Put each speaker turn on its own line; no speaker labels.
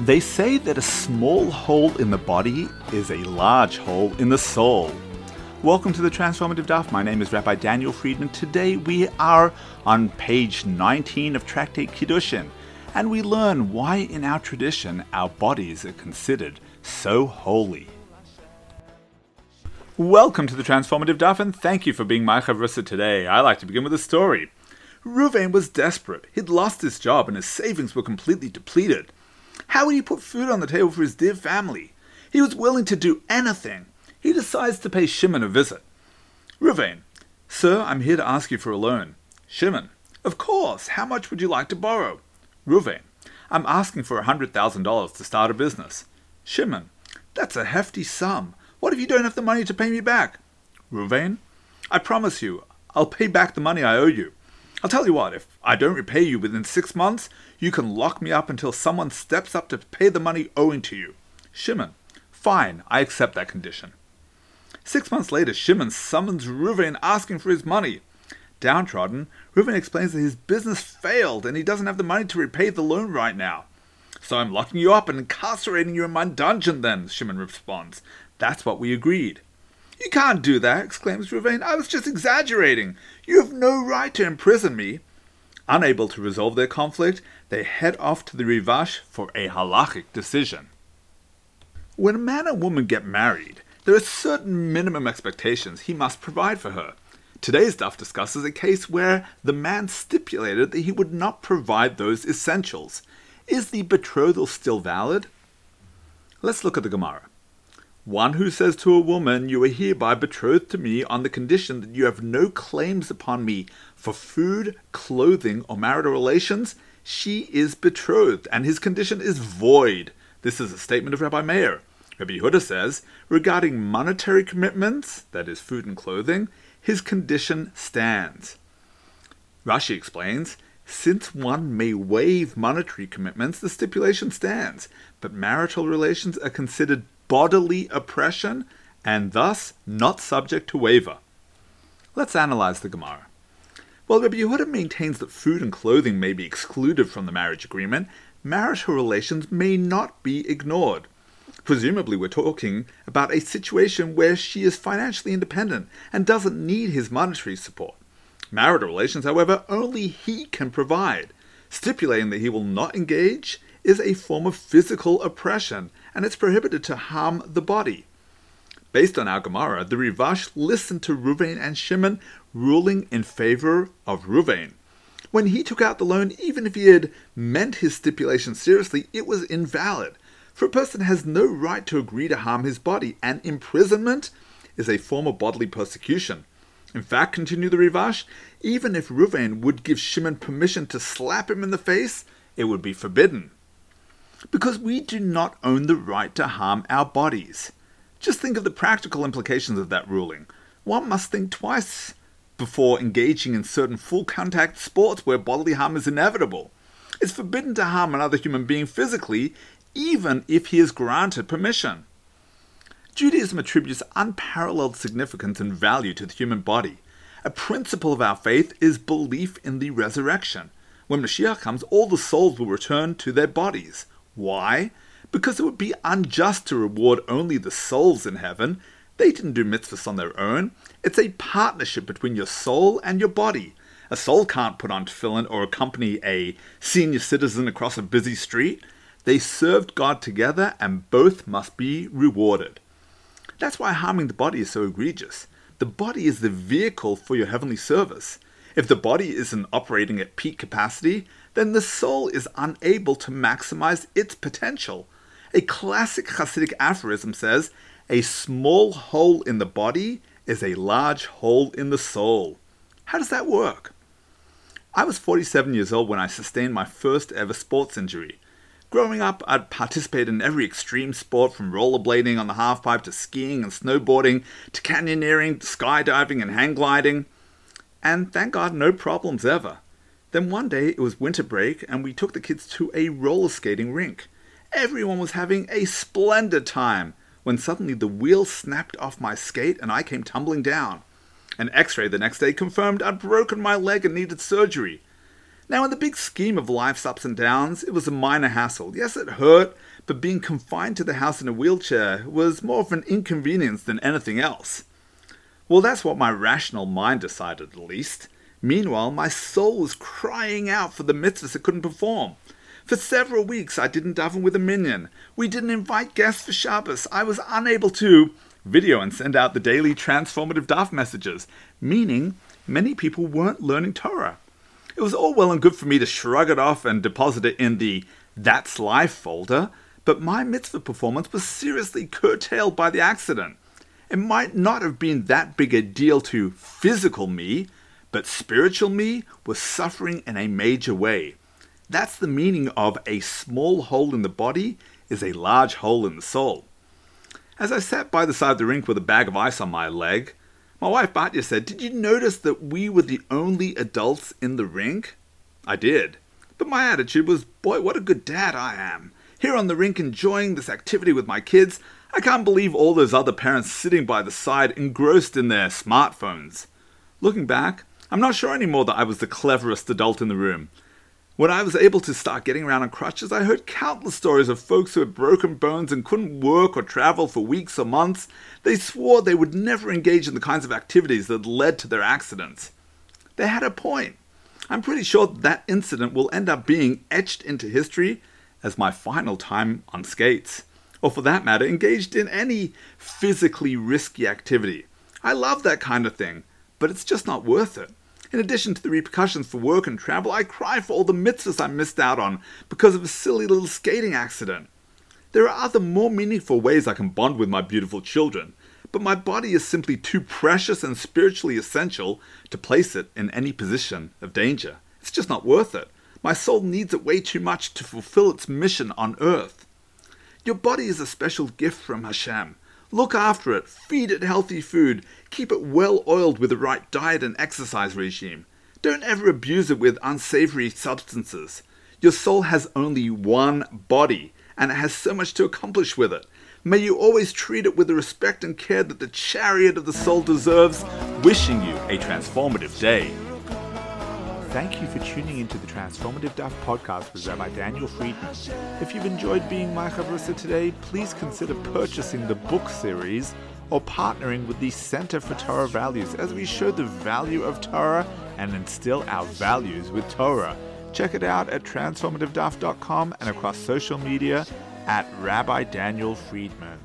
They say that a small hole in the body is a large hole in the soul. Welcome to the Transformative Daf. My name is Rabbi Daniel Friedman. Today we are on page 19 of Tractate Kiddushin, and we learn why in our tradition our bodies are considered so holy. Welcome to the Transformative Daf, and thank you for being my chavrusa today. I like to begin with a story. Ruvain was desperate. He'd lost his job and his savings were completely depleted. How would he put food on the table for his dear family? He was willing to do anything. He decides to pay Shimon a visit. Ruvain, Sir, I'm here to ask you for a loan. Shimon, Of course. How much would you like to borrow? Ruvain, I'm asking for a $100,000 to start a business. Shimon, That's a hefty sum. What if you don't have the money to pay me back? Ruvain, I promise you, I'll pay back the money I owe you. I'll tell you what, if I don't repay you within six months, you can lock me up until someone steps up to pay the money owing to you. Shimon, fine, I accept that condition. Six months later, Shimon summons Reuven asking for his money. Downtrodden, Reuven explains that his business failed and he doesn't have the money to repay the loan right now. So I'm locking you up and incarcerating you in my dungeon then, Shimon responds. That's what we agreed. You can't do that, exclaims Reuven. I was just exaggerating. You have no right to imprison me. Unable to resolve their conflict, they head off to the Rivash for a halachic decision. When a man and woman get married, there are certain minimum expectations he must provide for her. Today's daf discusses a case where the man stipulated that he would not provide those essentials. Is the betrothal still valid? Let's look at the Gemara. One who says to a woman, You are hereby betrothed to me on the condition that you have no claims upon me for food, clothing, or marital relations, she is betrothed, and his condition is void. This is a statement of Rabbi Meir. Rabbi Yehuda says, regarding monetary commitments, that is, food and clothing, his condition stands. Rashi explains, since one may waive monetary commitments, the stipulation stands, but marital relations are considered bodily oppression and thus not subject to waiver. Let's analyze the Gemara. While Rabbi Yehuda maintains that food and clothing may be excluded from the marriage agreement, marital relations may not be ignored. Presumably, we're talking about a situation where she is financially independent and doesn't need his monetary support. Marital relations, however, only he can provide. Stipulating that he will not engage is a form of physical oppression and it's prohibited to harm the body. Based on our Gemara, the Rivash listened to Ruvain and Shimon, ruling in favor of Ruvain. When he took out the loan, even if he had meant his stipulation seriously, it was invalid. For a person has no right to agree to harm his body, and imprisonment is a form of bodily persecution. In fact, continued the Rivash, even if Ruvain would give Shimon permission to slap him in the face, it would be forbidden because we do not own the right to harm our bodies. Just think of the practical implications of that ruling. One must think twice before engaging in certain full contact sports where bodily harm is inevitable. It's forbidden to harm another human being physically, even if he is granted permission. Judaism attributes unparalleled significance and value to the human body. A principle of our faith is belief in the resurrection. When Mashiach comes, all the souls will return to their bodies. Why? Because it would be unjust to reward only the souls in heaven. They didn't do mitzvahs on their own. It's a partnership between your soul and your body. A soul can't put on tefillin or accompany a senior citizen across a busy street. They served God together and both must be rewarded. That's why harming the body is so egregious. The body is the vehicle for your heavenly service. If the body isn't operating at peak capacity, then the soul is unable to maximize its potential. A classic Hasidic aphorism says, A small hole in the body is a large hole in the soul. How does that work? I was 47 years old when I sustained my first ever sports injury. Growing up, I'd participated in every extreme sport from rollerblading on the halfpipe to skiing and snowboarding to canyoneering, skydiving, and hang gliding. And thank God, no problems ever. Then one day it was winter break and we took the kids to a roller skating rink. Everyone was having a splendid time when suddenly the wheel snapped off my skate and I came tumbling down. An x ray the next day confirmed I'd broken my leg and needed surgery. Now, in the big scheme of life's ups and downs, it was a minor hassle. Yes, it hurt, but being confined to the house in a wheelchair was more of an inconvenience than anything else. Well, that's what my rational mind decided, at least. Meanwhile, my soul was crying out for the mitzvahs it couldn't perform. For several weeks, I didn't daven with a minyan. We didn't invite guests for Shabbos. I was unable to video and send out the daily transformative daf messages, meaning many people weren't learning Torah. It was all well and good for me to shrug it off and deposit it in the That's Life folder, but my mitzvah performance was seriously curtailed by the accident. It might not have been that big a deal to physical me, but spiritual me was suffering in a major way. That's the meaning of a small hole in the body is a large hole in the soul. As I sat by the side of the rink with a bag of ice on my leg, my wife Batya said, Did you notice that we were the only adults in the rink? I did. But my attitude was, Boy, what a good dad I am. Here on the rink enjoying this activity with my kids, I can't believe all those other parents sitting by the side engrossed in their smartphones. Looking back, I'm not sure anymore that I was the cleverest adult in the room. When I was able to start getting around on crutches, I heard countless stories of folks who had broken bones and couldn't work or travel for weeks or months. They swore they would never engage in the kinds of activities that led to their accidents. They had a point. I'm pretty sure that incident will end up being etched into history as my final time on skates, or for that matter, engaged in any physically risky activity. I love that kind of thing, but it's just not worth it. In addition to the repercussions for work and travel, I cry for all the mitzvahs I missed out on because of a silly little skating accident. There are other more meaningful ways I can bond with my beautiful children, but my body is simply too precious and spiritually essential to place it in any position of danger. It's just not worth it. My soul needs it way too much to fulfill its mission on earth. Your body is a special gift from Hashem. Look after it, feed it healthy food, keep it well oiled with the right diet and exercise regime. Don't ever abuse it with unsavory substances. Your soul has only one body, and it has so much to accomplish with it. May you always treat it with the respect and care that the chariot of the soul deserves. Wishing you a transformative day. Thank you for tuning into the Transformative Daf podcast with Rabbi Daniel Friedman. If you've enjoyed being my chavrusa today, please consider purchasing the book series or partnering with the Center for Torah Values as we show the value of Torah and instill our values with Torah. Check it out at transformativedaf.com and across social media at Rabbi Daniel Friedman.